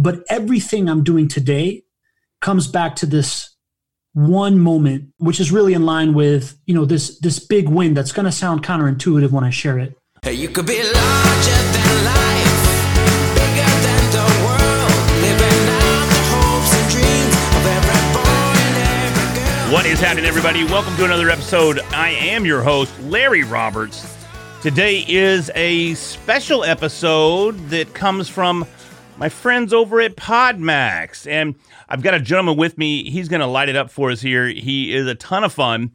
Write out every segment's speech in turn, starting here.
But everything I'm doing today comes back to this one moment, which is really in line with, you know, this this big win that's gonna sound counterintuitive when I share it. Hey, you could be larger than life, bigger than the world, living out the hopes and dreams of every boy and every girl. What is happening, everybody? Welcome to another episode. I am your host, Larry Roberts. Today is a special episode that comes from my friends over at Podmax. And I've got a gentleman with me. He's going to light it up for us here. He is a ton of fun,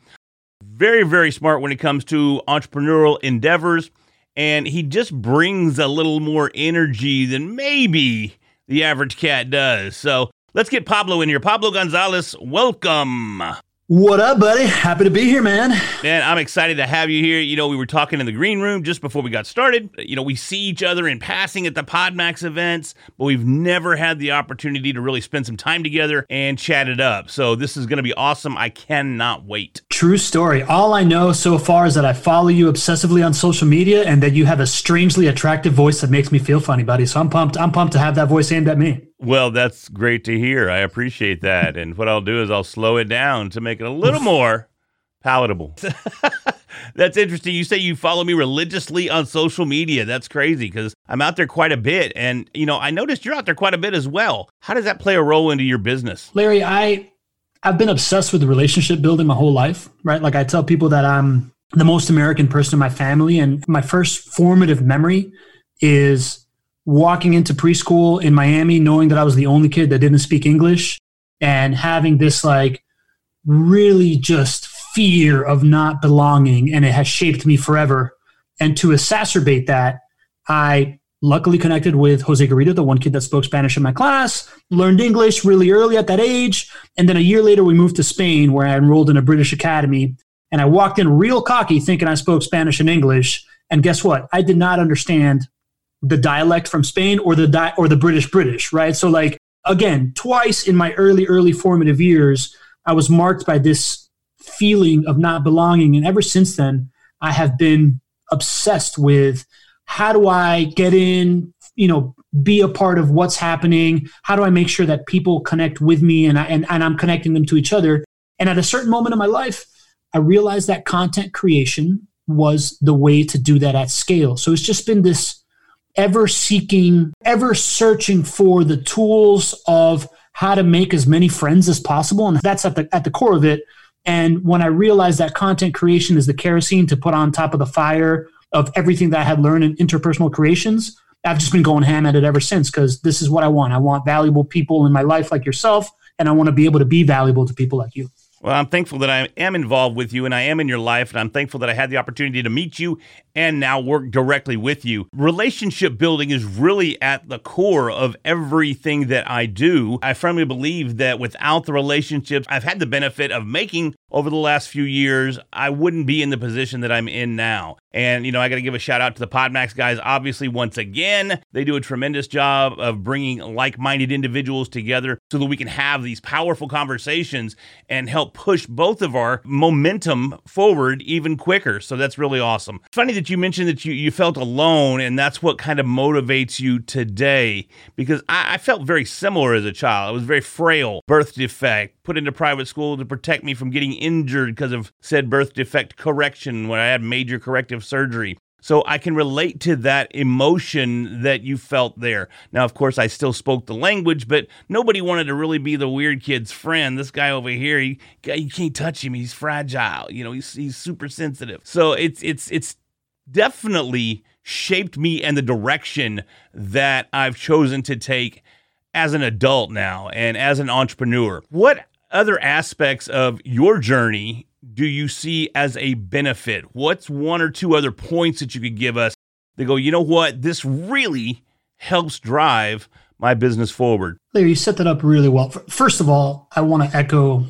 very, very smart when it comes to entrepreneurial endeavors. And he just brings a little more energy than maybe the average cat does. So let's get Pablo in here. Pablo Gonzalez, welcome. What up, buddy? Happy to be here, man. Man, I'm excited to have you here. You know, we were talking in the green room just before we got started. You know, we see each other in passing at the Podmax events, but we've never had the opportunity to really spend some time together and chat it up. So this is going to be awesome. I cannot wait. True story. All I know so far is that I follow you obsessively on social media and that you have a strangely attractive voice that makes me feel funny, buddy. So I'm pumped. I'm pumped to have that voice aimed at me. Well, that's great to hear. I appreciate that. And what I'll do is I'll slow it down to make it a little more palatable. That's interesting. You say you follow me religiously on social media. That's crazy because I'm out there quite a bit. And, you know, I noticed you're out there quite a bit as well. How does that play a role into your business? Larry, I I've been obsessed with relationship building my whole life, right? Like I tell people that I'm the most American person in my family and my first formative memory is walking into preschool in Miami knowing that I was the only kid that didn't speak English and having this like really just fear of not belonging and it has shaped me forever. And to exacerbate that, I luckily connected with Jose Garrido, the one kid that spoke Spanish in my class, learned English really early at that age. And then a year later, we moved to Spain where I enrolled in a British academy. And I walked in real cocky thinking I spoke Spanish and English. And guess what? I did not understand the dialect from Spain or the di- or the British British, right? So like again, twice in my early early formative years, I was marked by this feeling of not belonging and ever since then I have been obsessed with how do I get in, you know, be a part of what's happening? How do I make sure that people connect with me and I, and, and I'm connecting them to each other? And at a certain moment in my life, I realized that content creation was the way to do that at scale. So it's just been this ever seeking, ever searching for the tools of how to make as many friends as possible. And that's at the at the core of it. And when I realized that content creation is the kerosene to put on top of the fire of everything that I had learned in interpersonal creations, I've just been going ham at it ever since because this is what I want. I want valuable people in my life like yourself, and I want to be able to be valuable to people like you. Well, I'm thankful that I am involved with you and I am in your life, and I'm thankful that I had the opportunity to meet you and now work directly with you. Relationship building is really at the core of everything that I do. I firmly believe that without the relationships I've had the benefit of making over the last few years, I wouldn't be in the position that I'm in now. And, you know, I got to give a shout out to the Podmax guys. Obviously, once again, they do a tremendous job of bringing like minded individuals together so that we can have these powerful conversations and help push both of our momentum forward even quicker. So that's really awesome. It's funny that you mentioned that you, you felt alone and that's what kind of motivates you today because I, I felt very similar as a child. I was very frail, birth defect, put into private school to protect me from getting injured because of said birth defect correction when I had major corrective surgery. So I can relate to that emotion that you felt there. Now, of course, I still spoke the language, but nobody wanted to really be the weird kid's friend. This guy over here, he, you can't touch him. He's fragile. You know, he's, he's super sensitive. So it's it's it's definitely shaped me and the direction that I've chosen to take as an adult now and as an entrepreneur. What other aspects of your journey do you see as a benefit? What's one or two other points that you could give us They go, you know what, this really helps drive my business forward? Larry, you set that up really well. First of all, I want to echo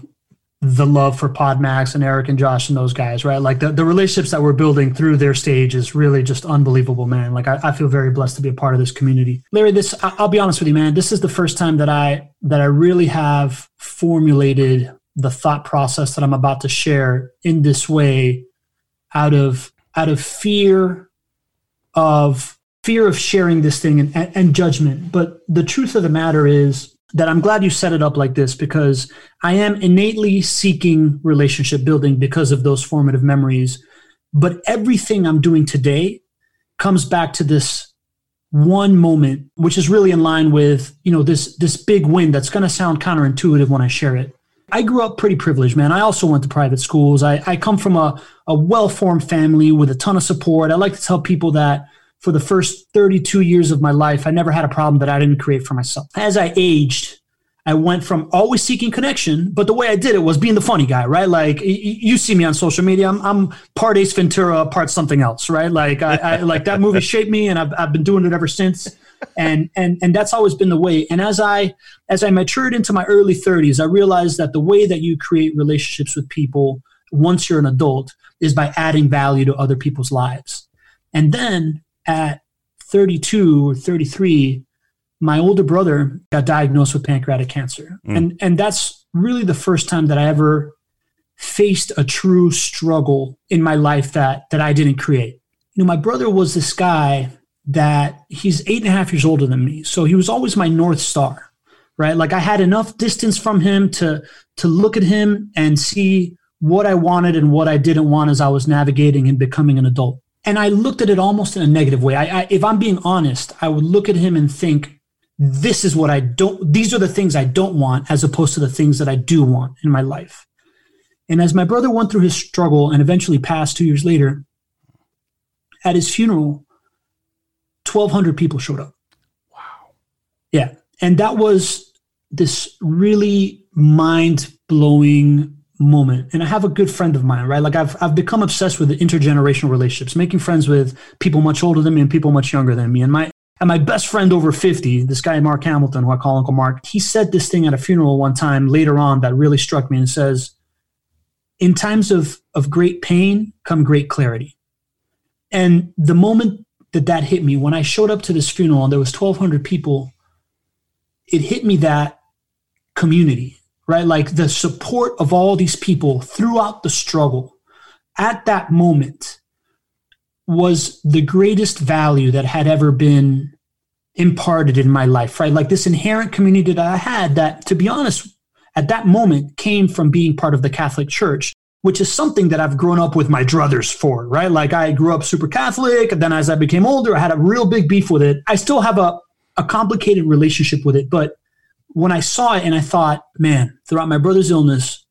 the love for Podmax and Eric and Josh and those guys, right? Like the, the relationships that we're building through their stage is really just unbelievable, man. Like I, I feel very blessed to be a part of this community. Larry, this I'll be honest with you, man. This is the first time that I that I really have formulated the thought process that I'm about to share in this way out of out of fear of fear of sharing this thing and, and, and judgment. But the truth of the matter is that I'm glad you set it up like this because I am innately seeking relationship building because of those formative memories. But everything I'm doing today comes back to this one moment, which is really in line with, you know, this this big win that's gonna sound counterintuitive when I share it. I grew up pretty privileged, man. I also went to private schools. I, I come from a, a well formed family with a ton of support. I like to tell people that for the first 32 years of my life, I never had a problem that I didn't create for myself. As I aged, I went from always seeking connection, but the way I did it was being the funny guy, right? Like you see me on social media, I'm, I'm part Ace Ventura, part something else, right? Like I, I like that movie shaped me, and I've, I've been doing it ever since. And and and that's always been the way. And as I as I matured into my early 30s, I realized that the way that you create relationships with people once you're an adult is by adding value to other people's lives. And then at 32 or 33, my older brother got diagnosed with pancreatic cancer. Mm. And and that's really the first time that I ever faced a true struggle in my life that that I didn't create. You know, my brother was this guy that he's eight and a half years older than me. So he was always my North Star. Right. Like I had enough distance from him to to look at him and see what I wanted and what I didn't want as I was navigating and becoming an adult. And I looked at it almost in a negative way. I, I if I'm being honest, I would look at him and think, this is what I don't, these are the things I don't want as opposed to the things that I do want in my life. And as my brother went through his struggle and eventually passed two years later, at his funeral, 1,200 people showed up. Wow. Yeah. And that was this really mind blowing moment. And I have a good friend of mine, right? Like I've, I've become obsessed with the intergenerational relationships, making friends with people much older than me and people much younger than me. And my, and my best friend over 50, this guy, Mark Hamilton, who I call Uncle Mark, he said this thing at a funeral one time later on that really struck me and says, in times of, of great pain come great clarity. And the moment that that hit me, when I showed up to this funeral and there was 1,200 people, it hit me that community, right? Like the support of all these people throughout the struggle at that moment was the greatest value that had ever been imparted in my life, right? Like this inherent community that I had that, to be honest, at that moment came from being part of the Catholic Church, which is something that I've grown up with my druthers for, right? Like I grew up super Catholic. And then as I became older, I had a real big beef with it. I still have a, a complicated relationship with it. But when I saw it and I thought, man, throughout my brother's illness,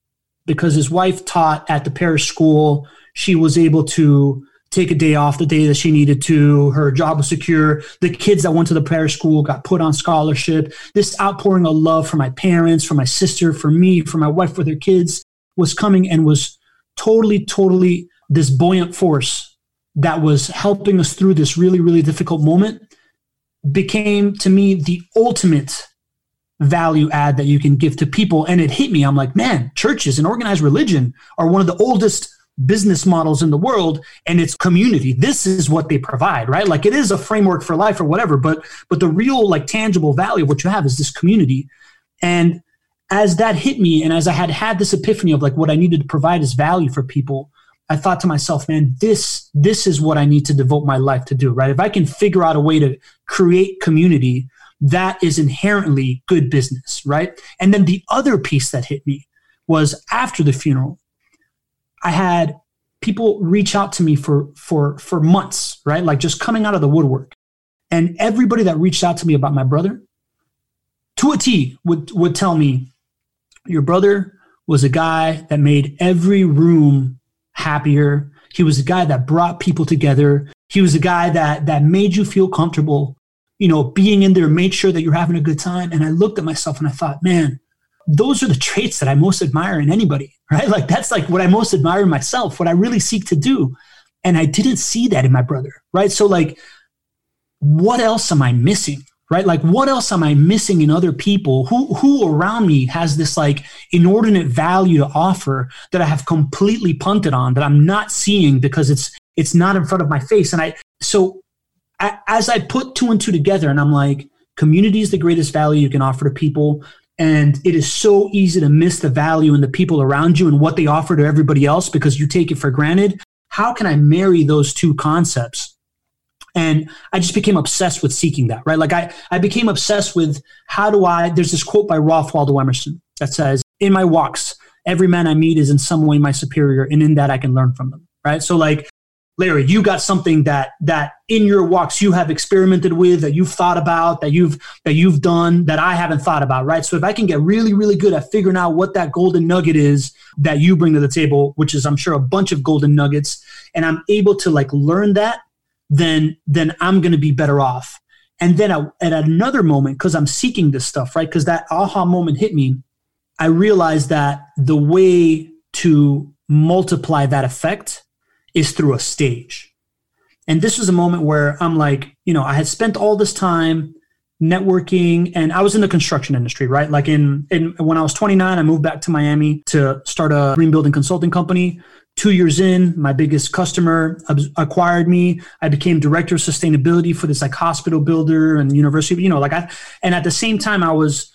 because his wife taught at the parish school, she was able to take a day off the day that she needed to. Her job was secure. The kids that went to the parish school got put on scholarship. This outpouring of love for my parents, for my sister, for me, for my wife for their kids was coming and was totally, totally this buoyant force that was helping us through this really, really difficult moment became to me the ultimate value add that you can give to people. And it hit me. I'm like, man, churches and organized religion are one of the oldest business models in the world and it's community this is what they provide right like it is a framework for life or whatever but but the real like tangible value of what you have is this community and as that hit me and as i had had this epiphany of like what i needed to provide as value for people i thought to myself man this this is what i need to devote my life to do right if i can figure out a way to create community that is inherently good business right and then the other piece that hit me was after the funeral I had people reach out to me for for for months, right? Like just coming out of the woodwork. And everybody that reached out to me about my brother, to a T, would would tell me, your brother was a guy that made every room happier. He was a guy that brought people together. He was a guy that that made you feel comfortable. You know, being in there made sure that you're having a good time. And I looked at myself and I thought, man, those are the traits that I most admire in anybody, right? Like that's like what I most admire in myself, what I really seek to do. And I didn't see that in my brother, right? So like, what else am I missing? Right? Like what else am I missing in other people? Who who around me has this like inordinate value to offer that I have completely punted on that I'm not seeing because it's it's not in front of my face. And I so as I put two and two together and I'm like, community is the greatest value you can offer to people and it is so easy to miss the value in the people around you and what they offer to everybody else because you take it for granted how can i marry those two concepts And I just became obsessed with seeking that, right? Like I, I became obsessed with how do I, there's this quote by Ralph Waldo Emerson that says, in my walks, every man I meet is in some way my superior, and in that I can learn from them, right? So like, Larry, you got something that that in your walks you have experimented with, that you've thought about, that you've that you've done, that I haven't thought about, right? So if I can get really, really good at figuring out what that golden nugget is that you bring to the table, which is I'm sure a bunch of golden nuggets, and I'm able to like learn that, then then I'm going to be better off. And then I, at another moment, because I'm seeking this stuff, right? Because that aha moment hit me, I realized that the way to multiply that effect is through a stage. And this was a moment where I'm like, you know, I had spent all this time networking and I was in the construction industry, right? Like in, in when I was 29, I moved back to Miami to start a green building consulting company. Two years in, my biggest customer acquired me. I became director of sustainability for this like hospital builder and university, you know, like I, and at the same time I was,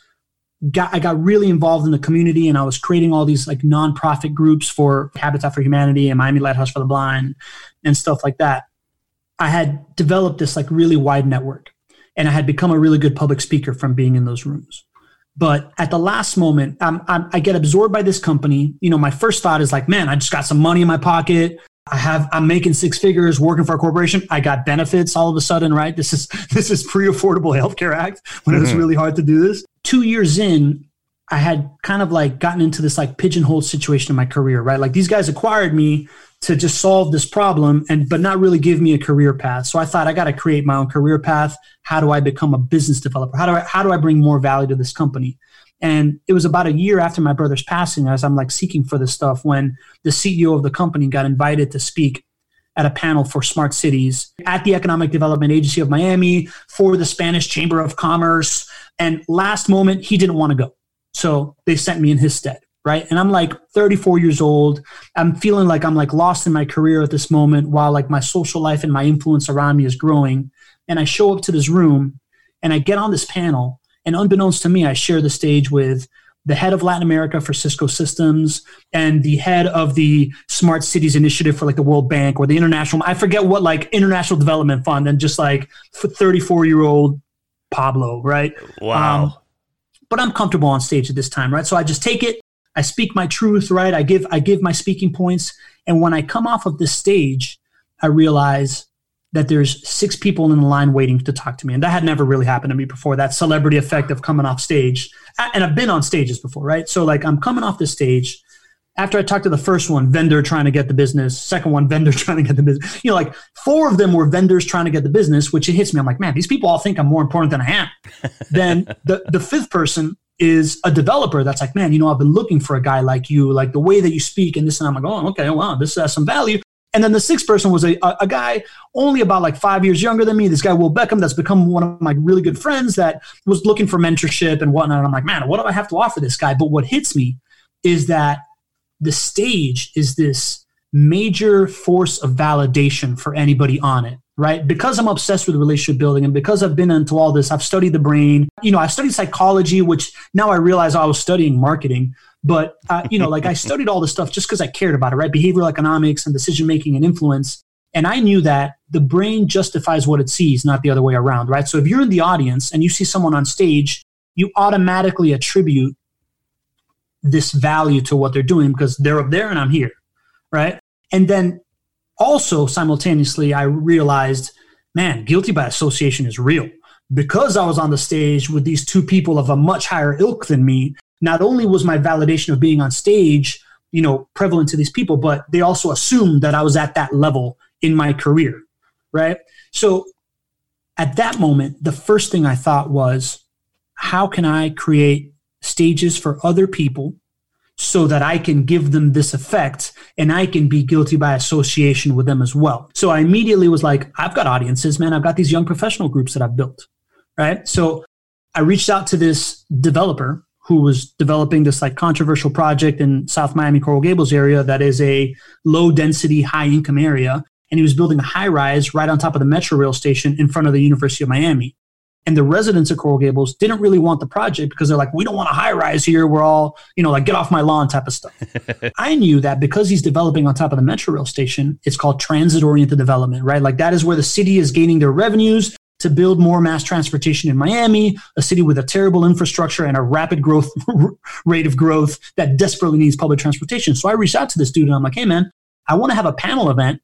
got I got really involved in the community and I was creating all these like nonprofit groups for Habitat for Humanity and Miami Lighthouse for the Blind and stuff like that. I had developed this like really wide network and I had become a really good public speaker from being in those rooms. But at the last moment, I'm, I'm, I get absorbed by this company. You know, my first thought is like, man, I just got some money in my pocket. I have I'm making six figures working for a corporation. I got benefits all of a sudden, right? This is this is pre-affordable healthcare act when it was mm-hmm. really hard to do this. Two years in, I had kind of like gotten into this like pigeonhole situation in my career, right? Like these guys acquired me to just solve this problem and but not really give me a career path. So I thought I got to create my own career path. How do I become a business developer? How do I how do I bring more value to this company? And it was about a year after my brother's passing, as I'm like seeking for this stuff, when the CEO of the company got invited to speak at a panel for smart cities at the Economic Development Agency of Miami for the Spanish Chamber of Commerce. And last moment, he didn't want to go. So they sent me in his stead. Right. And I'm like 34 years old. I'm feeling like I'm like lost in my career at this moment while like my social life and my influence around me is growing. And I show up to this room and I get on this panel and unbeknownst to me, I share the stage with the head of Latin America for Cisco Systems and the head of the Smart Cities Initiative for like the World Bank or the International, I forget what like International Development Fund, and just like 34 year old Pablo, right? Wow. Um, but I'm comfortable on stage at this time, right? So I just take it, I speak my truth, right? I give I give my speaking points, and when I come off of this stage, I realize that there's six people in the line waiting to talk to me. And that had never really happened to me before, that celebrity effect of coming off stage. And I've been on stages before, right? So like I'm coming off the stage. After I talked to the first one, vendor trying to get the business, second one, vendor trying to get the business. You know, like four of them were vendors trying to get the business, which it hits me. I'm like, man, these people all think I'm more important than I am. then the, the fifth person is a developer that's like, man, you know, I've been looking for a guy like you, like the way that you speak and this. And I'm like, oh, okay, wow, this has some value. And then the sixth person was a, a, guy only about like five years younger than me. This guy, Will Beckham, that's become one of my really good friends that was looking for mentorship and whatnot. And I'm like, man, what do I have to offer this guy? But what hits me is that the stage is this major force of validation for anybody on it right? Because I'm obsessed with relationship building and because I've been into all this, I've studied the brain. You know, I studied psychology, which now I realize I was studying marketing. But uh, you know, like I studied all this stuff just because I cared about it, right? Behavioral economics and decision making and influence. And I knew that the brain justifies what it sees, not the other way around, right? So if you're in the audience and you see someone on stage, you automatically attribute this value to what they're doing because they're up there and I'm here, right? And then also simultaneously, I realized, man, guilty by association is real. Because I was on the stage with these two people of a much higher ilk than me, not only was my validation of being on stage, you know, prevalent to these people, but they also assumed that I was at that level in my career, right? So at that moment, the first thing I thought was, how can I create stages for other people so that I can give them this effect and I can be guilty by association with them as well. So I immediately was like, I've got audiences, man. I've got these young professional groups that I've built, right? So I reached out to this developer who was developing this like controversial project in South Miami Coral Gables area that is a low density, high income area. And he was building a high rise right on top of the Metro rail station in front of the University of Miami. And the residents of Coral Gables didn't really want the project because they're like, we don't want a high rise here. We're all, you know, like get off my lawn type of stuff. I knew that because he's developing on top of the Metro Rail station, it's called transit oriented development, right? Like that is where the city is gaining their revenues to build more mass transportation in Miami, a city with a terrible infrastructure and a rapid growth rate of growth that desperately needs public transportation. So I reached out to this dude and I'm like, hey man, I want to have a panel event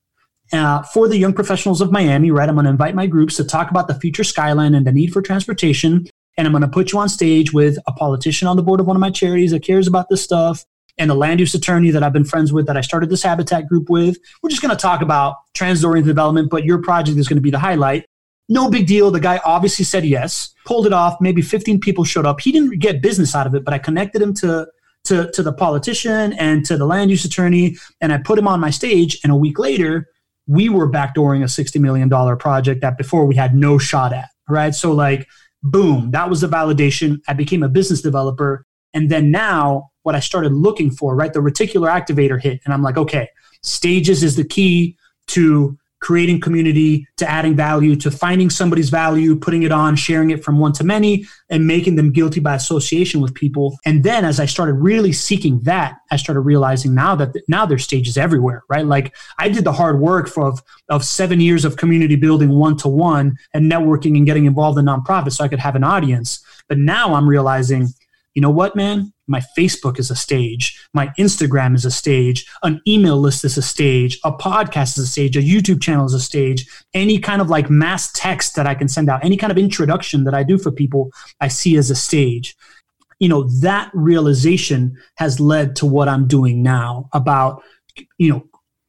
uh, for the young professionals of Miami, right? I'm going to invite my groups to talk about the future skyline and the need for transportation. And I'm going to put you on stage with a politician on the board of one of my charities that cares about this stuff and the land use attorney that I've been friends with that I started this habitat group with. We're just going to talk about transit oriented development, but your project is going to be the highlight. No big deal. The guy obviously said yes, pulled it off. Maybe 15 people showed up. He didn't get business out of it, but I connected him to to, to the politician and to the land use attorney, and I put him on my stage. And a week later, we were backdooring a $60 million project that before we had no shot at, right? So, like, boom, that was the validation. I became a business developer. And then now, what I started looking for, right? The reticular activator hit. And I'm like, okay, stages is the key to creating community, to adding value, to finding somebody's value, putting it on, sharing it from one to many, and making them guilty by association with people. And then as I started really seeking that, I started realizing now that now there's stages everywhere, right? Like I did the hard work for, of, of seven years of community building one to one and networking and getting involved in nonprofits so I could have an audience. But now I'm realizing, you know what, man? My Facebook is a stage. My Instagram is a stage. An email list is a stage. A podcast is a stage. A YouTube channel is a stage. Any kind of like mass text that I can send out, any kind of introduction that I do for people, I see as a stage. You know, that realization has led to what I'm doing now about, you know,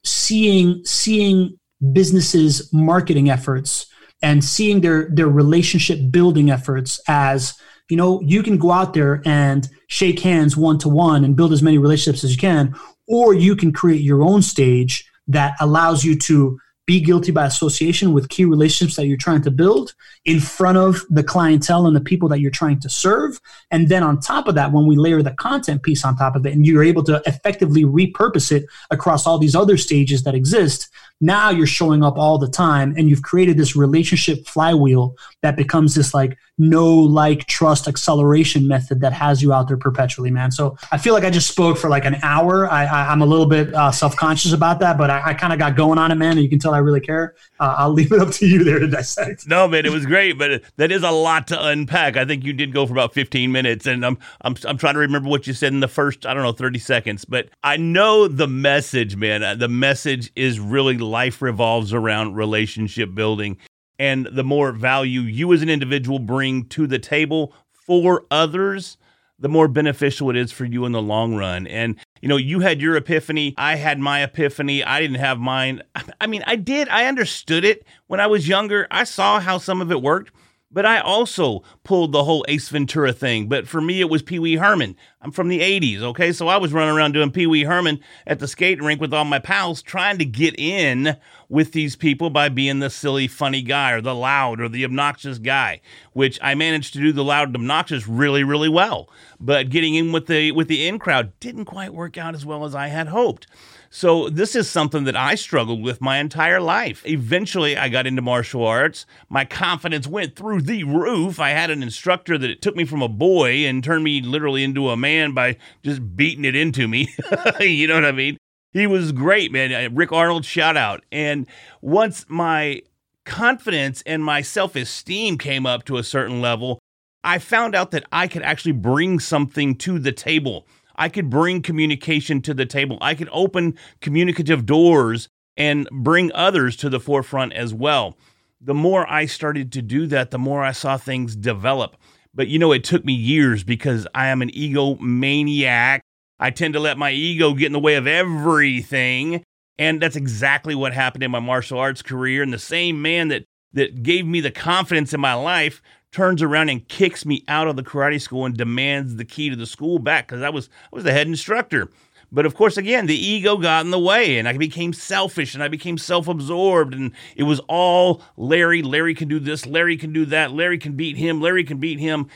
seeing, seeing businesses' marketing efforts and seeing their, their relationship building efforts as, you know, you can go out there and shake hands one to one and build as many relationships as you can, or you can create your own stage that allows you to be guilty by association with key relationships that you're trying to build in front of the clientele and the people that you're trying to serve. And then on top of that, when we layer the content piece on top of it and you're able to effectively repurpose it across all these other stages that exist, now you're showing up all the time and you've created this relationship flywheel that becomes this like no like trust acceleration method that has you out there perpetually man so i feel like i just spoke for like an hour I, am a little bit uh, self-conscious about that but i, I kind of got going on it man and you can tell i really care uh, i'll leave it up to you there to dissect No, man, it was great, but that is a lot to unpack. I think you did go for about 15 minutes, and I'm I'm I'm trying to remember what you said in the first I don't know 30 seconds, but I know the message, man. Uh, The message is really life revolves around relationship building, and the more value you as an individual bring to the table for others, the more beneficial it is for you in the long run. And you know, you had your epiphany. I had my epiphany. I didn't have mine. I mean, I did. I understood it when I was younger. I saw how some of it worked, but I also pulled the whole Ace Ventura thing. But for me, it was Pee Wee Herman. I'm from the 80s, okay? So I was running around doing Pee Wee Herman at the skate rink with all my pals, trying to get in with these people by being the silly, funny guy or the loud or the obnoxious guy, which I managed to do the loud and obnoxious really, really well. But getting in with the with the in crowd didn't quite work out as well as I had hoped. So this is something that I struggled with my entire life. Eventually, I got into martial arts. My confidence went through the roof. I had an instructor that took me from a boy and turned me literally into a man by just beating it into me. you know what I mean? He was great, man. Uh, Rick Arnold, shout out. And once my confidence and my self esteem came up to a certain level, I found out that I could actually bring something to the table. I could bring communication to the table. I could open communicative doors and bring others to the forefront as well. The more I started to do that, the more I saw things develop. But you know, it took me years because I am an egomaniac. I tend to let my ego get in the way of everything. And that's exactly what happened in my martial arts career. And the same man that, that gave me the confidence in my life turns around and kicks me out of the karate school and demands the key to the school back because I was I was the head instructor. But of course, again, the ego got in the way and I became selfish and I became self absorbed. And it was all Larry. Larry can do this. Larry can do that. Larry can beat him. Larry can beat him.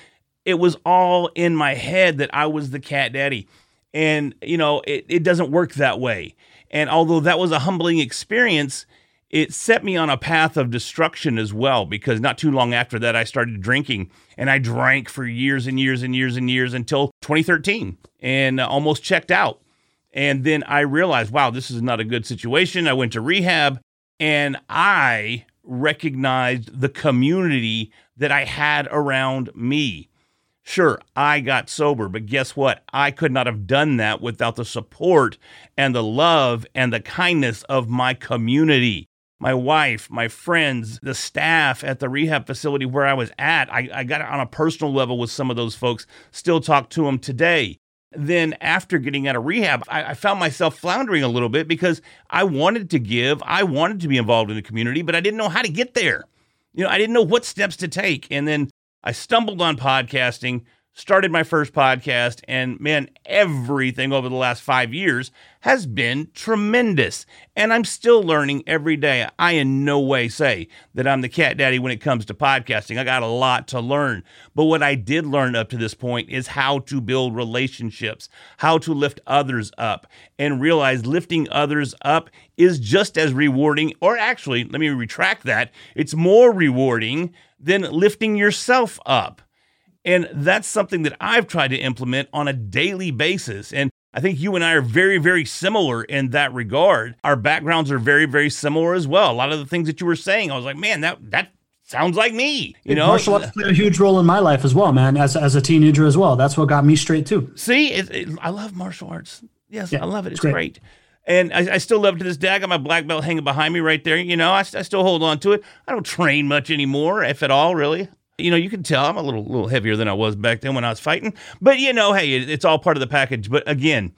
It was all in my head that I was the cat daddy. And, you know, it, it doesn't work that way. And although that was a humbling experience, it set me on a path of destruction as well because not too long after that I started drinking and I drank for years and years and years and years until 2013 and almost checked out. And then I realized, wow, this is not a good situation. I went to rehab and I recognized the community that I had around me. Sure, I got sober, but guess what? I could not have done that without the support and the love and the kindness of my community. My wife, my friends, the staff at the rehab facility where I was at. I, I got on a personal level with some of those folks, still talk to them today. Then, after getting out of rehab, I, I found myself floundering a little bit because I wanted to give, I wanted to be involved in the community, but I didn't know how to get there. You know, I didn't know what steps to take. And then I stumbled on podcasting, started my first podcast, and man, everything over the last five years has been tremendous. And I'm still learning every day. I in no way say that I'm the cat daddy when it comes to podcasting. I got a lot to learn. But what I did learn up to this point is how to build relationships, how to lift others up, and realize lifting others up is just as rewarding, or actually, let me retract that, it's more rewarding than lifting yourself up. And that's something that I've tried to implement on a daily basis. And I think you and I are very, very similar in that regard. Our backgrounds are very, very similar as well. A lot of the things that you were saying, I was like, man, that that sounds like me. You know, martial arts played a huge role in my life as well, man. As as a teenager as well, that's what got me straight too. See, it, it, I love martial arts. Yes, Yeah, I love it. It's it's great. great. And I, I still love it to this day. I got my black belt hanging behind me right there. You know, I, I still hold on to it. I don't train much anymore, if at all, really. You know, you can tell I'm a little little heavier than I was back then when I was fighting. But you know, hey, it, it's all part of the package. But again,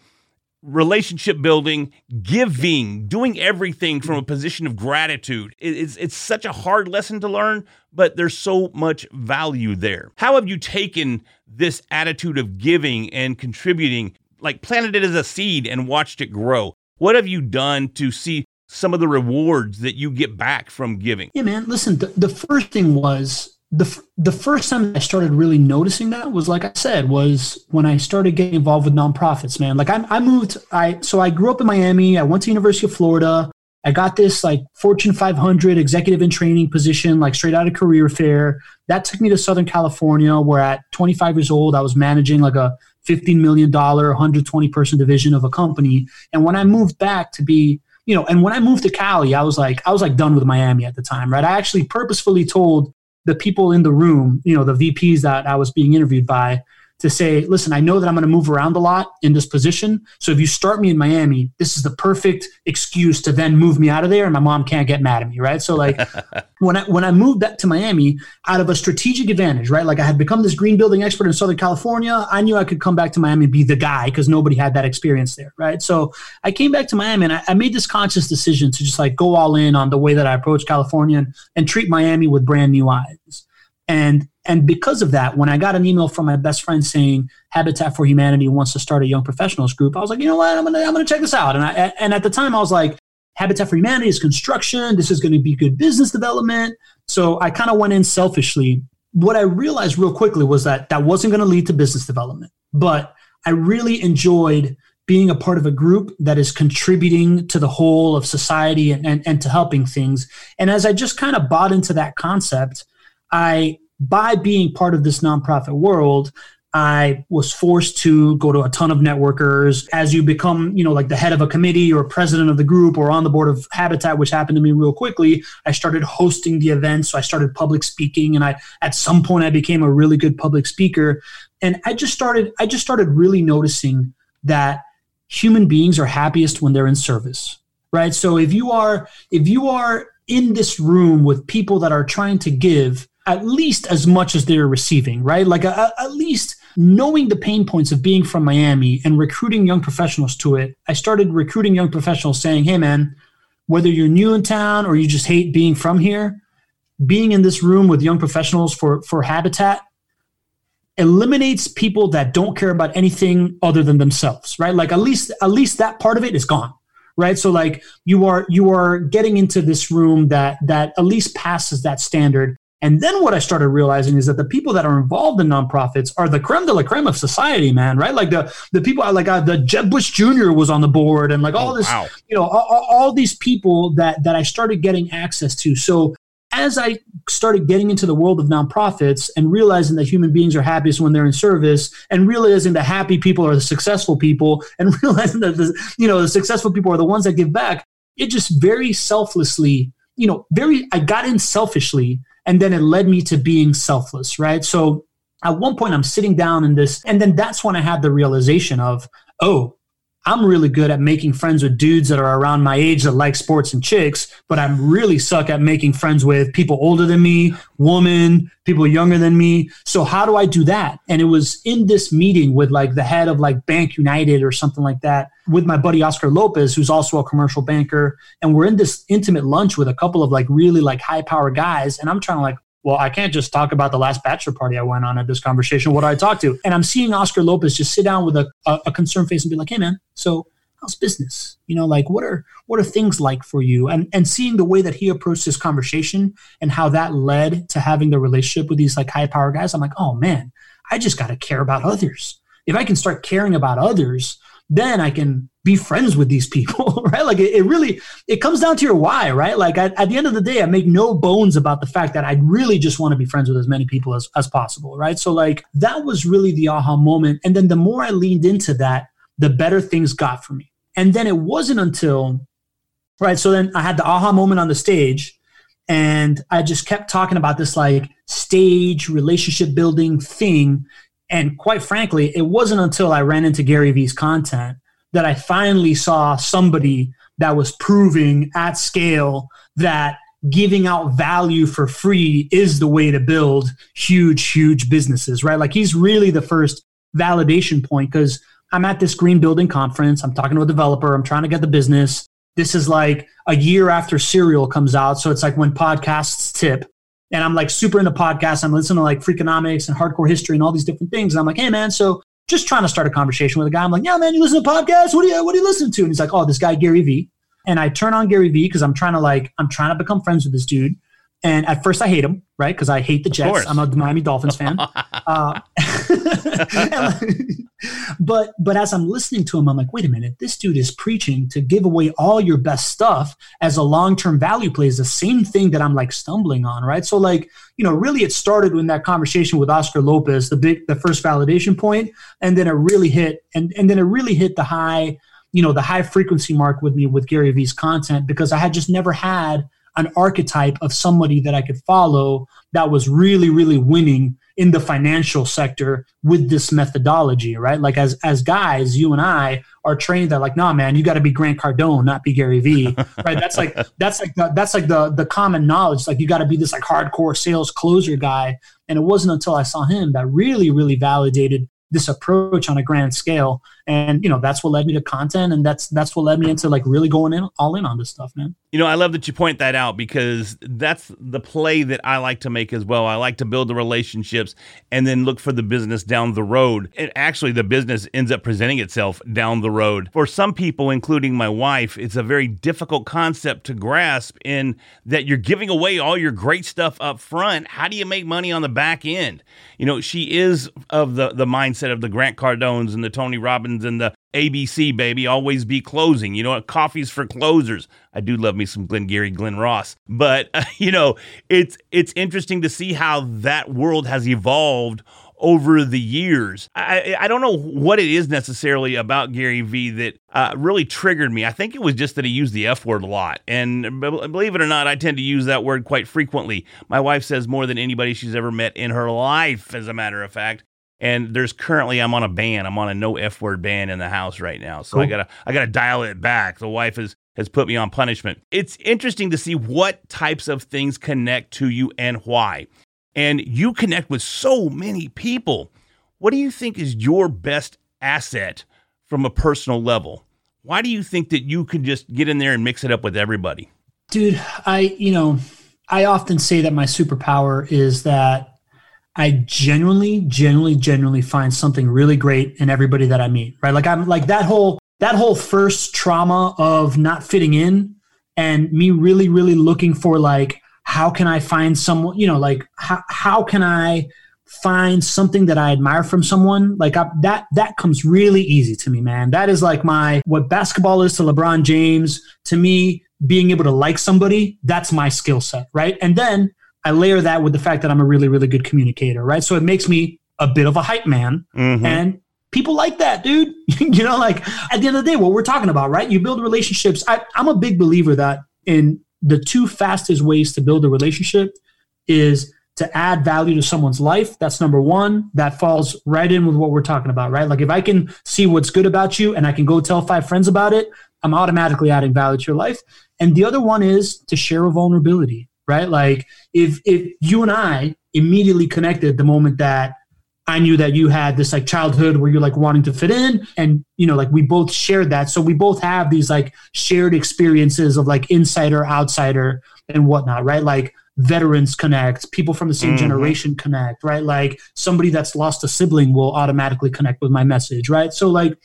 relationship building, giving, doing everything from a position of gratitude. It- It's it's such a hard lesson to learn, but there's so much value there. How have you taken this attitude of giving and contributing, like planted it as a seed and watched it grow? What have you done to see some of the rewards that you get back from giving? Yeah, man. Listen, the, the first thing was the the first time I started really noticing that was like I said was when I started getting involved with nonprofits. Man, like I, I moved. I so I grew up in Miami. I went to University of Florida. I got this like Fortune 500 executive in training position, like straight out of career fair. That took me to Southern California, where at 25 years old, I was managing like a $15 million, 120 person division of a company. And when I moved back to be, you know, and when I moved to Cali, I was like, I was like done with Miami at the time, right? I actually purposefully told the people in the room, you know, the VPs that I was being interviewed by, to say, listen, I know that I'm going to move around a lot in this position. So if you start me in Miami, this is the perfect excuse to then move me out of there, and my mom can't get mad at me, right? So like when I when I moved back to Miami, out of a strategic advantage, right? Like I had become this green building expert in Southern California. I knew I could come back to Miami and be the guy because nobody had that experience there, right? So I came back to Miami and I, I made this conscious decision to just like go all in on the way that I approach California and, and treat Miami with brand new eyes. And and because of that, when I got an email from my best friend saying Habitat for Humanity wants to start a young professionals group, I was like, you know what, I'm gonna I'm gonna check this out. And I and at the time I was like, Habitat for Humanity is construction. This is going to be good business development. So I kind of went in selfishly. What I realized real quickly was that that wasn't going to lead to business development, but I really enjoyed being a part of a group that is contributing to the whole of society and, and, and to helping things. And as I just kind of bought into that concept, I, by being part of this nonprofit world, I was forced to go to a ton of networkers. As you become, you know, like the head of a committee or president of the group or on the board of Habitat, which happened to me real quickly, I started hosting the events. So I started public speaking, and I at some point I became a really good public speaker. And I just started, I just started really noticing that human beings are happiest when they're in service, right? So if you are, if you are in this room with people that are trying to give at least as much as they're receiving, right? Like a, at least knowing the pain points of being from Miami and recruiting young professionals to it. I started recruiting young professionals saying, hey, man, whether you're new in town or you just hate being from here, being in this room with young professionals for, for Habitat eliminates people that don't care about anything other than themselves, right? Like at least at least that part of it is gone right so like you are you are getting into this room that that at least passes that standard And then what I started realizing is that the people that are involved in nonprofits are the creme de la creme of society, man. Right? Like the the people like uh, the Jeb Bush Jr. was on the board, and like all Oh, this, wow. you know, all, all these people that that I started getting access to. So as I started getting into the world of nonprofits and realizing that human beings are happiest when they're in service, and realizing that happy people are the successful people, and realizing that the you know the successful people are the ones that give back, it just very selflessly, you know, very I got in selfishly, and then it led me to being selfless, right? So at one point I'm sitting down in this, and then that's when I had the realization of, oh, I'm really good at making friends with dudes that are around my age that like sports and chicks, but I'm really suck at making friends with people older than me, women, people younger than me. So how do I do that? And it was in this meeting with like the head of like BankUnited or something like that with my buddy Oscar Lopez, who's also a commercial banker. And we're in this intimate lunch with a couple of like really like high power guys. And I'm trying to like, well, I can't just talk about the last bachelor party I went on at this conversation. What do I talk to? And I'm seeing Oscar Lopez just sit down with a, a, a concerned face and be like, hey, man, so how's business? You know, like what are what are things like for you? And and seeing the way that he approached this conversation and how that led to having the relationship with these like high power guys, I'm like, oh man, I just got to care about others. If I can start caring about others, then I can be friends with these people, right? Like it, it really, it comes down to your why, right? Like at, at the end of the day, I make no bones about the fact that I really just want to be friends with as many people as, as possible, right? So like that was really the aha moment. And then the more I leaned into that, the better things got for me. And then it wasn't until, right? So then I had the aha moment on the stage and I just kept talking about this like stage relationship building thing. And quite frankly, it wasn't until I ran into Gary Vee's content that I finally saw somebody that was proving at scale that giving out value for free is the way to build huge, huge businesses, right? Like he's really the first validation point because I'm at this green building conference. I'm talking to a developer. I'm trying to get the business. This is like a year after Serial comes out. So it's like when podcasts tip. And I'm like super into podcasts. I'm listening to like Freakonomics and hardcore history and all these different things. And I'm like, hey man, so just trying to start a conversation with a guy. I'm like, yeah, man, you listen to podcasts? What do you what do you listen to? And he's like, oh, this guy Gary Vee. And I turn on Gary Vee because I'm trying to like I'm trying to become friends with this dude. And at first I hate him, right? Because I hate the Jets. course. I'm a Miami Dolphins fan. uh, but but as I'm listening to him, I'm like, wait a minute, this dude is preaching to give away all your best stuff as a long-term value play is the same thing that I'm like stumbling on, right? So like, you know, really it started in that conversation with Oscar Lopez, the big the first validation point, and then it really hit and and then it really hit the high, you know, the high frequency mark with me with Gary Vee's content because I had just never had an archetype of somebody that I could follow that was really, really winning in the financial sector with this methodology, right? Like as as guys, you and I are trained that like, nah, man, you got to be Grant Cardone, not be Gary Vee, right? That's like that's like the, that's like the the common knowledge. Like you got to be this like hardcore sales closer guy. And it wasn't until I saw him that really, really validated this approach on a grand scale. And you know, that's what led me to content, and that's that's what led me into like really going in all in on this stuff, man. You know, I love that you point that out because that's the play that I like to make as well. I like to build the relationships and then look for the business down the road. And actually, the business ends up presenting itself down the road. For some people, including my wife, it's a very difficult concept to grasp in that you're giving away all your great stuff up front. How do you make money on the back end? You know, she is of the, the mindset of the Grant Cardones and the Tony Robbins and the ABC, baby, always be closing. You know what? Coffee's for closers. I do love me some Glenn Gary, Glen Ross. But, uh, you know, it's it's interesting to see how that world has evolved over the years. I, I don't know what it is necessarily about Gary Vee that uh, really triggered me. I think it was just that he used the F word a lot. And believe it or not, I tend to use that word quite frequently. My wife says more than anybody she's ever met in her life, as a matter of fact and there's currently I'm on a ban. I'm on a no F word ban in the house right now. So I gotta I gotta dial it back. The wife has has put me on punishment. It's interesting to see what types of things connect to you and why. And you connect with so many people. What do you think is your best asset from a personal level? Why do you think that you could just get in there and mix it up with everybody? Dude, I, you know, I often say that my superpower is that I genuinely, genuinely, genuinely find something really great in everybody that I meet, right? Like I'm like that whole that whole first trauma of not fitting in and me really, really looking for like how can I find someone, you know, like how, how can I find something that I admire from someone? Like I, that, that comes really easy to me, man. That is like my, what basketball is to LeBron James. To me, being able to like somebody, that's my skill set, right? And then I layer that with the fact that I'm a really, really good communicator, right? So it makes me a bit of a hype man. Mhm. And people like that, dude. you know, like at the end of the day, what we're talking about, right? You build relationships. I, I'm a big believer that in the two fastest ways to build a relationship is to add value to someone's life. That's number one. That falls right in with what we're talking about, right? Like if I can see what's good about you and I can go tell five friends about it, I'm automatically adding value to your life. And the other one is to share a vulnerability, right? Like if if you and I immediately connected the moment that I knew that you had this like childhood where you're like wanting to fit in and you know like we both shared that so we both have these like shared experiences of like insider outsider and whatnot right like veterans connect people from the same Mhm. generation connect right like somebody that's lost a sibling will automatically connect with my message right so like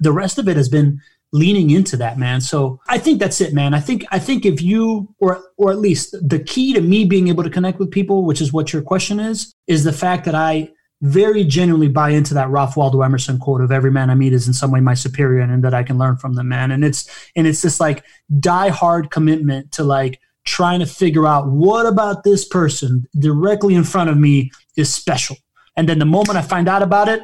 the rest of it has been leaning into that man so i think that's it man i think i think if you or or at least the key to me being able to connect with people which is what your question is is the fact that i very genuinely buy into that Ralph Waldo Emerson quote of every man I meet is in some way my superior and that I can learn from them, man. And it's and it's this like die hard commitment to like trying to figure out what about this person directly in front of me is special. And then the moment I find out about it,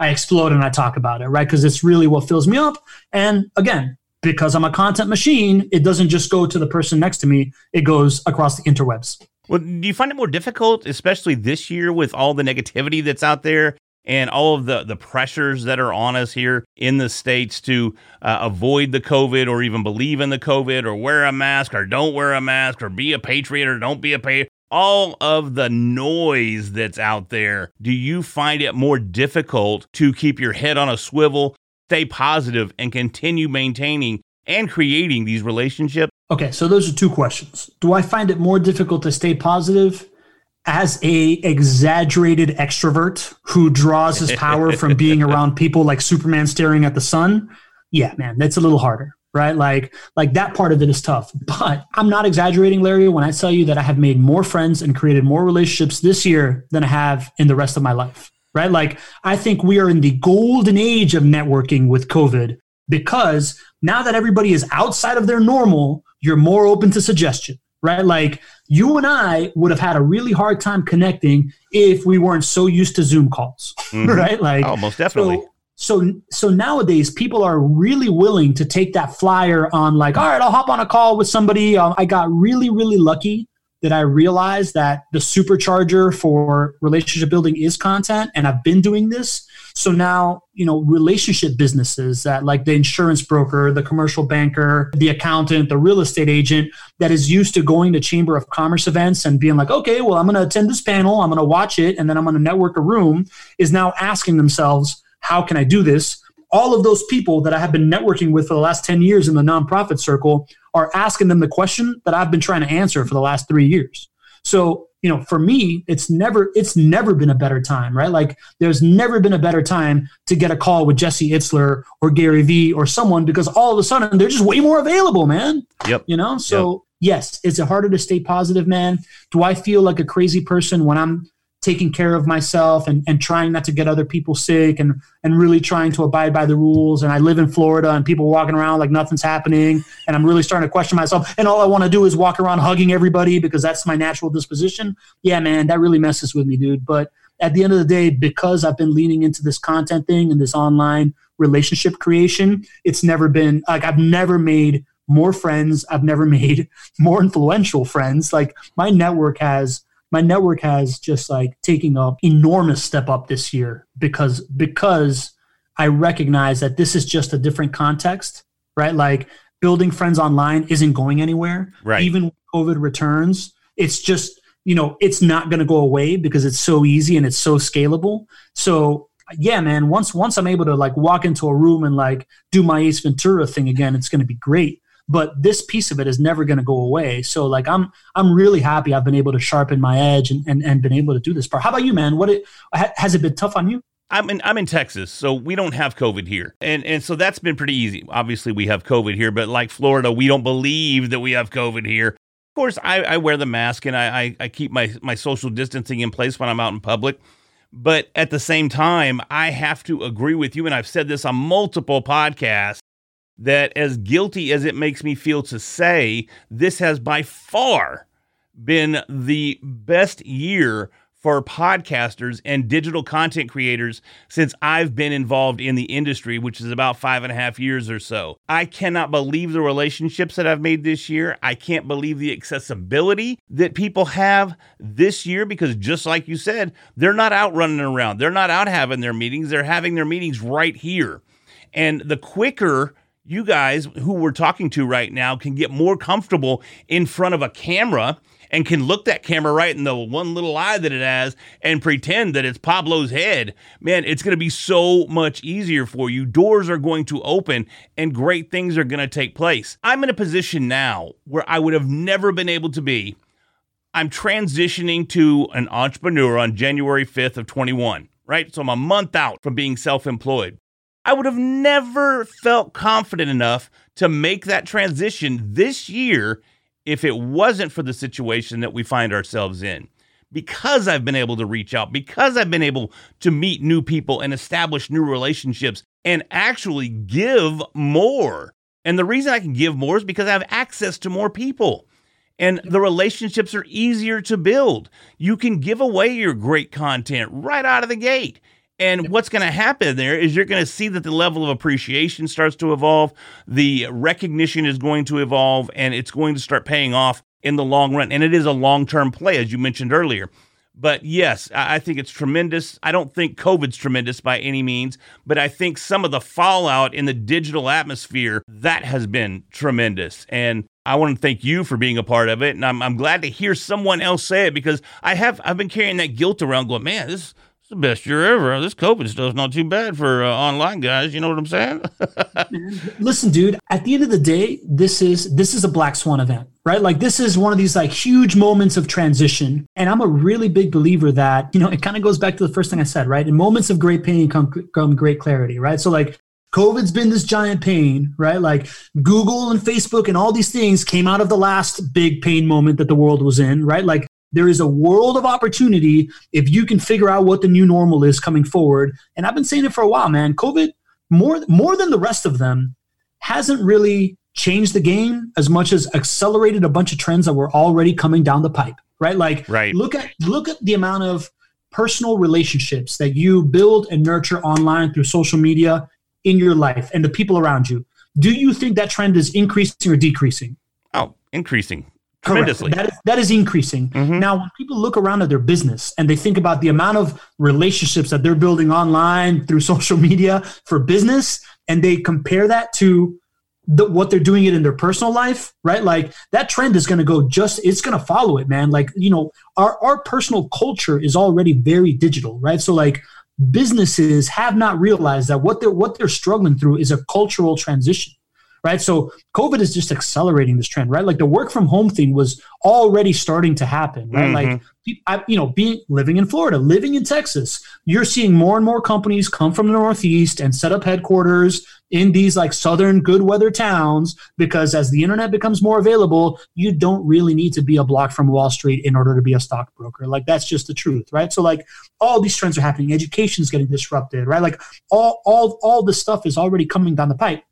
I explode and I talk about it, right? Because it's really what fills me up. And again, because I'm a content machine, it doesn't just go to the person next to me, it goes across the interwebs. Well, do you find it more difficult, especially this year with all the negativity that's out there and all of the, the pressures that are on us here in the States to uh, avoid the COVID or even believe in the COVID or wear a mask or don't wear a mask or be a patriot or don't be a patriot? All of the noise that's out there, do you find it more difficult to keep your head on a swivel, stay positive, and continue maintaining and creating these relationships? Okay, so those are two questions. Do I find it more difficult to stay positive as a exaggerated extrovert who draws his power from being around people like Superman staring at the sun? Yeah, man, that's a little harder, right? Like like that part of it is tough. But I'm not exaggerating, Larry, when I tell you that I have made more friends and created more relationships this year than I have in the rest of my life. Right? Like I think we are in the golden age of networking with COVID because now that everybody is outside of their normal, you're more open to suggestion, right? Like you and I would have had a really hard time connecting if we weren't so used to Zoom calls, Mhm. right? Like Oh, most definitely. so, so so nowadays people are really willing to take that flyer on like, all right, I'll hop on a call with somebody. Um, I got really really lucky that I realized that the supercharger for relationship building is content, and I've been doing this. So now, you know, relationship businesses that like the insurance broker, the commercial banker, the accountant, the real estate agent that is used to going to chamber of commerce events and being like, okay, well, I'm going to attend this panel, I'm going to watch it, and then I'm going to network a room, is now asking themselves, how can I do this? All of those people that I have been networking with for the last 10 years in the nonprofit circle are asking them the question that I've been trying to answer for the last three years. So, you know, for me, it's never it's never been a better time, right? Like there's never been a better time to get a call with Jesse Itzler or Gary Vee or someone because all of a sudden they're just way more available, man. Yep. You know? So yes, is it harder to stay positive, man? Do I feel like a crazy person when I'm taking care of myself and, and trying not to get other people sick and and really trying to abide by the rules and I live in Florida and people walking around like nothing's happening and I'm really starting to question myself and all I want to do is walk around hugging everybody because that's my natural disposition. Yeah, man, that really messes with me, dude. But at the end of the day, because I've been leaning into this content thing and this online relationship creation, it's never been like I've never made more friends. I've never made more influential friends. Like my network has my network has just like taking a enormous step up this year because because I recognize that this is just a different context, right? Like building friends online isn't going anywhere. Right. Even when COVID returns, it's just, you know, it's not going to go away because it's so easy and it's so scalable. So yeah, man, once once I'm able to like walk into a room and like do my Ace Ventura thing again, it's going to be great. But this piece of it is never going to go away. So like I'm I'm really happy I've been able to sharpen my edge and, and, and been able to do this part. How about you, man? What it ha, has it been tough on you? I'm in I'm in Texas, so we don't have COVID here, and and so that's been pretty easy. Obviously, we have COVID here, but like Florida, we don't believe that we have COVID here. Of course, I, I wear the mask and I, I, I keep my, my social distancing in place when I'm out in public. But at the same time, I have to agree with you, and I've said this on multiple podcasts, that as guilty as it makes me feel to say, this has by far been the best year for podcasters and digital content creators since I've been involved in the industry, which is about five and a half years or so. I cannot believe the relationships that I've made this year. I can't believe the accessibility that people have this year because, just like you said, they're not out running around, they're not out having their meetings, they're having their meetings right here. And the quicker you guys who we're talking to right now can get more comfortable in front of a camera and can look that camera right in the one little eye that it has and pretend that it's Pablo's head, man, it's going to be so much easier for you. Doors are going to open and great things are going to take place. I'm in a position now where I would have never been able to be. I'm transitioning to an entrepreneur on January 5th of 21, right? So I'm a month out from being self-employed. I would have never felt confident enough to make that transition this year if it wasn't for the situation that we find ourselves in. Because I've been able to reach out, because I've been able to meet new people and establish new relationships and actually give more. And the reason I can give more is because I have access to more people. And the relationships are easier to build. You can give away your great content right out of the gate. And what's going to happen there is you're going to see that the level of appreciation starts to evolve, the recognition is going to evolve, and it's going to start paying off in the long run. And it is a long term play, as you mentioned earlier. But yes, I think it's tremendous. I don't think COVID's tremendous by any means, but I think some of the fallout in the digital atmosphere that has been tremendous. And I want to thank you for being a part of it. And I'm, I'm glad to hear someone else say it because I have I've been carrying that guilt around, going, man, this the best year ever. This COVID stuff's not too bad for uh, online guys. You know what I'm saying? Listen, dude, at the end of the day, this is this is a black swan event, right? Like this is one of these like huge moments of transition. And I'm a really big believer that, you know, it kind of goes back to the first thing I said, right? In moments of great pain come, come great clarity, right? So like COVID's been this giant pain, right? Like Google and Facebook and all these things came out of the last big pain moment that the world was in, right? Like there is a world of opportunity if you can figure out what the new normal is coming forward. And I've been saying it for a while, man. COVID, more more than the rest of them, hasn't really changed the game as much as accelerated a bunch of trends that were already coming down the pipe. Right? Like Right. look at look at the amount of personal relationships that you build and nurture online through social media in your life and the people around you. Do you think that trend is increasing or decreasing? oh, increasing Correct. tremendously. That is, that is increasing. Mhm. Now, when people look around at their business and they think about the amount of relationships that they're building online through social media for business, and they compare that to the, what they're doing it in their personal life, right? Like that trend is going to go just, it's going to follow it, man. Like, you know, our, our personal culture is already very digital, right? So like businesses have not realized that what they're, what they're struggling through is a cultural transition right? So COVID is just accelerating this trend, right? Like the work from home thing was already starting to happen, right? Mm-hmm. Like, I, you know, being living in Florida, living in Texas, you're seeing more and more companies come from the Northeast and set up headquarters in these like southern good weather towns because as the internet becomes more available, you don't really need to be a block from Wall Street in order to be a stockbroker. Like that's just the truth, right? So like all these trends are happening. Education's getting disrupted, right? Like all all all this stuff is already coming down the pipe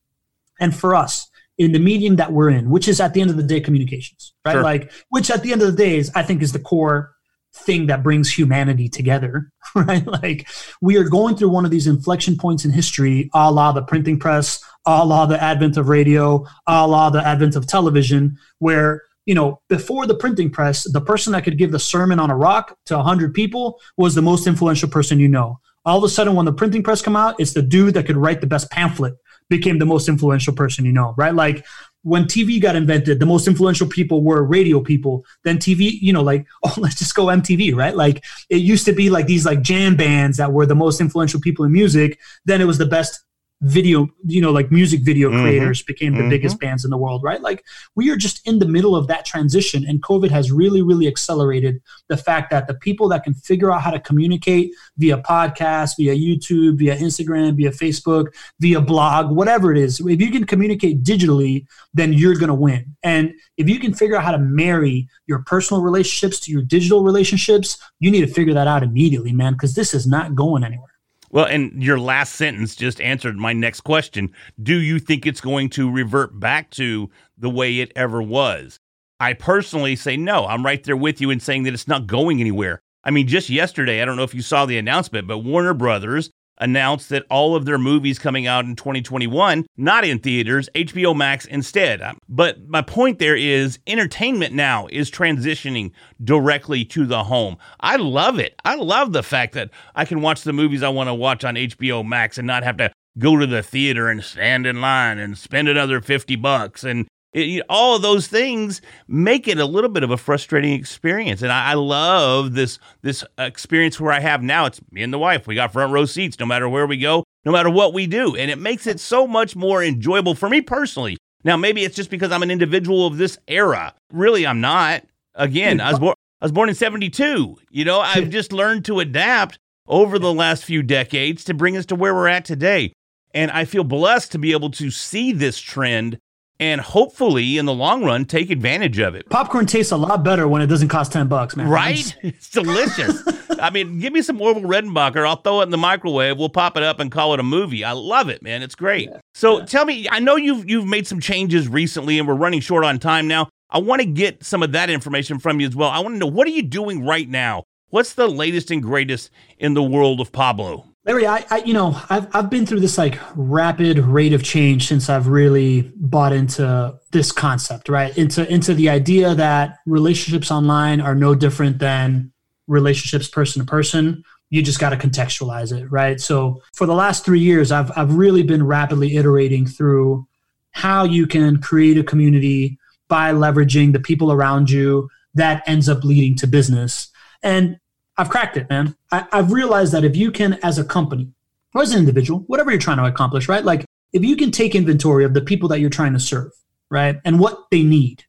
and for us in the medium that we're in, which is at the end of the day communications, right? Sure. Like, which at the end of the day is, I think, is the core thing that brings humanity together, right? Like, we are going through one of these inflection points in history, a la the printing press, a la the advent of radio, a la the advent of television, where you know, before the printing press, the person that could give the sermon on a rock to 100 people was the most influential person you know. All of a sudden, when the printing press come out, it's the dude that could write the best pamphlet became the most influential person you know, right? Like when TV got invented, the most influential people were radio people. Then TV, you know, like oh, let's just go MTV, right? Like it used to be like these like jam bands that were the most influential people in music. Then it was the best video, you know, like music video Mhm. creators became the Mhm. biggest bands in the world, right? Like we are just in the middle of that transition, and COVID has really, really accelerated the fact that the people that can figure out how to communicate via podcast, via YouTube, via Instagram, via Facebook, via blog, whatever it is, if you can communicate digitally, then you're going to win. And if you can figure out how to marry your personal relationships to your digital relationships, you need to figure that out immediately, man, because this is not going anywhere. Well, and your last sentence just answered my next question. Do you think it's going to revert back to the way it ever was? I personally say no. I'm right there with you in saying that it's not going anywhere. I mean, just yesterday, I don't know if you saw the announcement, but Warner Brothers announced that all of their movies coming out in 2021, not in theaters, HBO Max instead. Uh, but my point there is entertainment now is transitioning directly to the home. I love it. I love the fact that I can watch the movies I want to watch on HBO Max and not have to go to the theater and stand in line and spend another 50 bucks and it, all of those things make it a little bit of a frustrating experience, and I, I love this this experience where I have now. It's me and the wife. We got front row seats, no matter where we go, no matter what we do, and it makes it so much more enjoyable for me personally. Now, maybe it's just because I'm an individual of this era. Really, I'm not. Again, I was born. I was born in '72. You know, I've just learned to adapt over the last few decades to bring us to where we're at today. And I feel blessed to be able to see this trend and hopefully in the long run take advantage of it. Popcorn tastes a lot better when it doesn't cost 10 bucks, man. Right? It's delicious. I mean, give me some Orville Redenbacher. I'll throw it in the microwave. We'll pop it up and call it a movie. I love it, man. It's great. So tell me, I know you've you've made some changes recently and we're running short on time now. I want to get some of that information from you as well. I want to know what are you doing right now? What's the latest and greatest in the world of Pablo? Larry, I, I, you know, I've, I've been through this like rapid rate of change since I've really bought into this concept, right? Into into the idea that relationships online are no different than relationships person to person. You just got to contextualize it, right? So for the last three years, I've I've really been rapidly iterating through how you can create a community by leveraging the people around you that ends up leading to business. And I've cracked it, man. I, I've realized that if you can, as a company or as an individual, whatever you're trying to accomplish, right? Like if you can take inventory of the people that you're trying to serve, right, and what they need,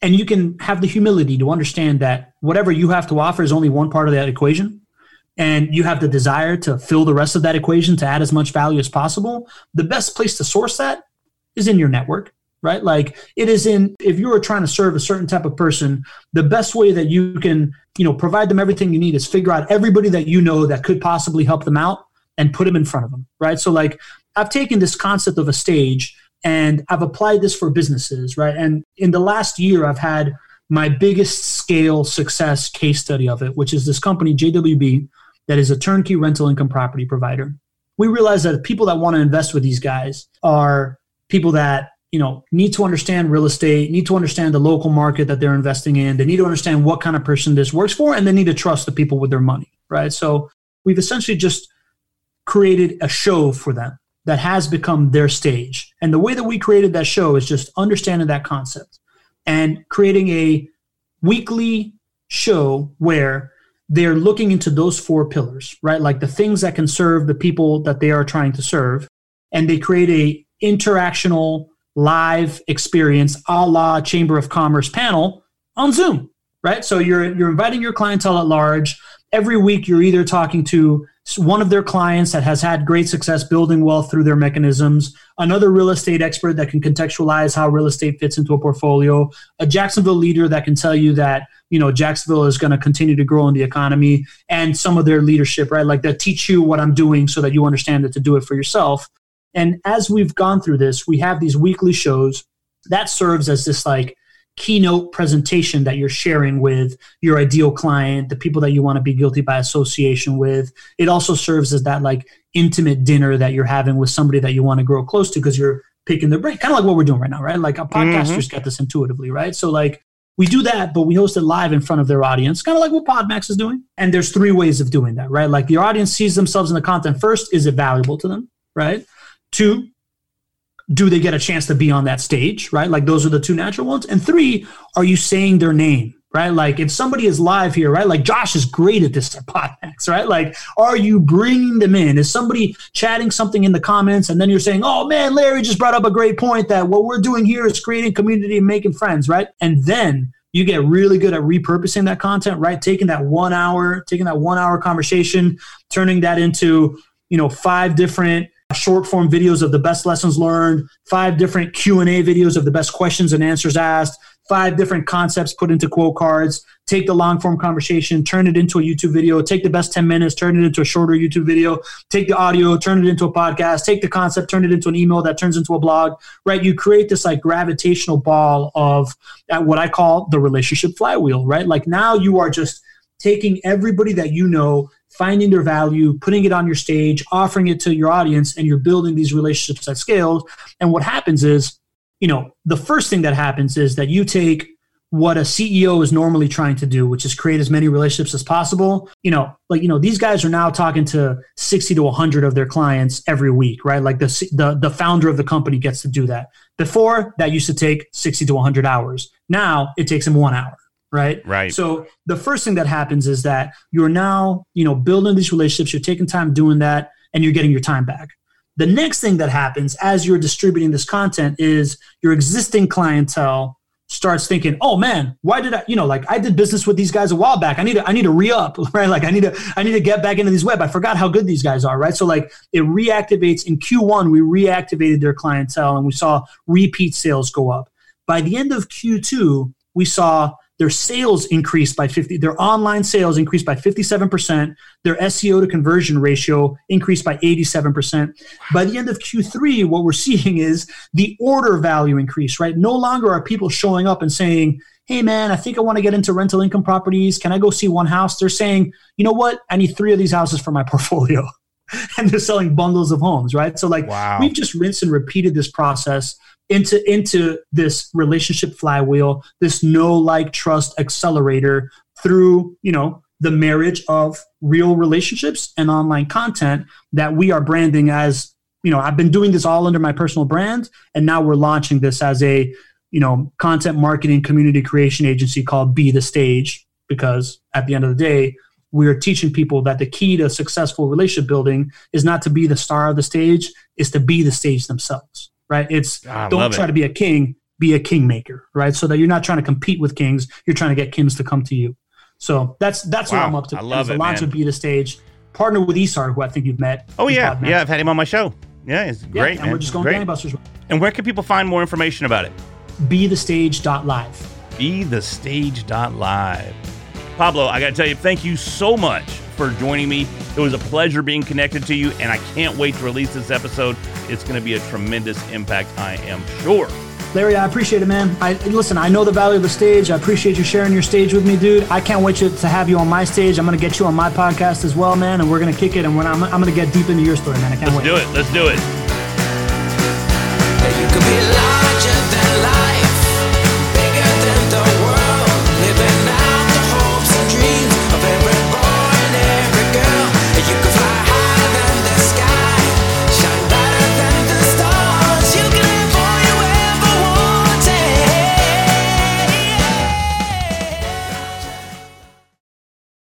and you can have the humility to understand that whatever you have to offer is only one part of that equation, and you have the desire to fill the rest of that equation to add as much value as possible, the best place to source that is in your network right? Like it is in if you are trying to serve a certain type of person, the best way that you can, you know, provide them everything you need is figure out everybody that you know that could possibly help them out and put them in front of them, right? So like I've taken this concept of a stage and I've applied this for businesses, right? And in the last year I've had my biggest scale success case study of it, which is this company JWB that is a turnkey rental income property provider. We realize that people that want to invest with these guys are people that you know need to understand real estate need to understand the local market that they're investing in. They need to understand what kind of person this works for and they need to trust the people with their money right? So we've essentially just created a show for them that has become their stage. And the way that we created that show is just understanding that concept and creating a weekly show where they're looking into those four pillars right? Like the things that can serve the people that they are trying to serve. And they create a interactional live experience a la Chamber of Commerce panel on Zoom, right? So you're you're inviting your clientele at large. Every week you're either talking to one of their clients that has had great success building wealth through their mechanisms, another real estate expert that can contextualize how real estate fits into a portfolio, a Jacksonville leader that can tell you that, you know, Jacksonville is going to continue to grow in the economy and some of their leadership, right? Like that teach you what I'm doing so that you understand it to do it for yourself. And as we've gone through this, we have these weekly shows that serves as this like keynote presentation that you're sharing with your ideal client, the people that you want to be guilty by association with. It also serves as that like intimate dinner that you're having with somebody that you want to grow close to because you're picking their brain, kind of like what we're doing right now, right? Like a mm-hmm. podcasters get this intuitively, right? So like we do that, but we host it live in front of their audience, kind of like what Podmax is doing. And there's three ways of doing that, right? Like the audience sees themselves in the content first. Is it valuable to them, right? Two, do they get a chance to be on that stage, right? Like those are the two natural ones. And three, are you saying their name right? Like if somebody is live here, right? Like Josh is great at this Podmax, right? Like, are you bringing them in? Is somebody chatting something in the comments and then you're saying, oh man, Larry just brought up a great point that what we're doing here is creating community and making friends, right? And then you get really good at repurposing that content, right? Taking that one hour, taking that one hour conversation, turning that into, you know, five different short form videos of the best lessons learned, five different Q&A videos of the best questions and answers asked, five different concepts put into quote cards, take the long form conversation, turn it into a YouTube video, take the best 10 minutes, turn it into a shorter YouTube video, take the audio, turn it into a podcast, take the concept, turn it into an email that turns into a blog, right? You create this like gravitational ball of at what I call the relationship flywheel, right? Like now you are just taking everybody that you know finding their value, putting it on your stage, offering it to your audience, and you're building these relationships at scale. And what happens is you know, the first thing that happens is that you take what a CEO is normally trying to do, which is create as many relationships as possible. You know, like you know, these guys are now talking to 60 to 100 of their clients every week, right? Like the the the founder of the company gets to do that. Before that used to take 60 to 100 hours. Now it takes him 1 hour, right? Right. So the first thing that happens is that you're now, you know, building these relationships, you're taking time doing that and you're getting your time back. The next thing that happens as you're distributing this content is your existing clientele starts thinking, "Oh man, why did I? You know, like I did business with these guys a while back. I need to, I need to re up, right? Like I need to, I need to get back into these web. I forgot how good these guys are, right? So like it reactivates in Q1. We reactivated their clientele and we saw repeat sales go up. By the end of Q2, we saw their sales increased by 50, their online sales increased by 57%, their SEO to conversion ratio increased by 87%. By the end of Q3, what we're seeing is the order value increase, right? No longer are people showing up and saying, hey man, I think I want to get into rental income properties. Can I go see one house? They're saying, you know what? I need three of these houses for my portfolio. and they're selling bundles of homes, right? So like wow. we've just rinsed and repeated this process into into this relationship flywheel, this know like trust accelerator through, you know, the marriage of real relationships and online content that we are branding as, you know, I've been doing this all under my personal brand and now we're launching this as a, you know, content marketing community creation agency called Be the Stage because at the end of the day, we are teaching people that the key to successful relationship building is not to be the star of the stage, is to be the stage themselves right? It's ah, I don't try it. to be a king, be a kingmaker, right? So that you're not trying to compete with kings, you're trying to get kings to come to you. So that's that's what I'm up to. I love the it, man. of Be the Stage, partner with Esar, who I think you've met. Oh yeah, yeah. I've had him on my show. Yeah, it's Yeah, great, and man. we're just going great. gangbusters. And where can people find more information about it? Be the stage.live. Be the stage.live. Pablo, I got to tell you, thank you so much for joining me. It was a pleasure being connected to you, and I can't wait to release this episode. It's going to be a tremendous impact, I am sure. Larry, I appreciate it, man. I listen. I know the value of the stage. I appreciate you sharing your stage with me, dude. I can't wait to, to have you on my stage. I'm gonna get you on my podcast as well, man. And we're gonna kick it. And when I'm, I'm gonna get deep into your story, man. I can't wait. Let's wait. do it. Let's do it.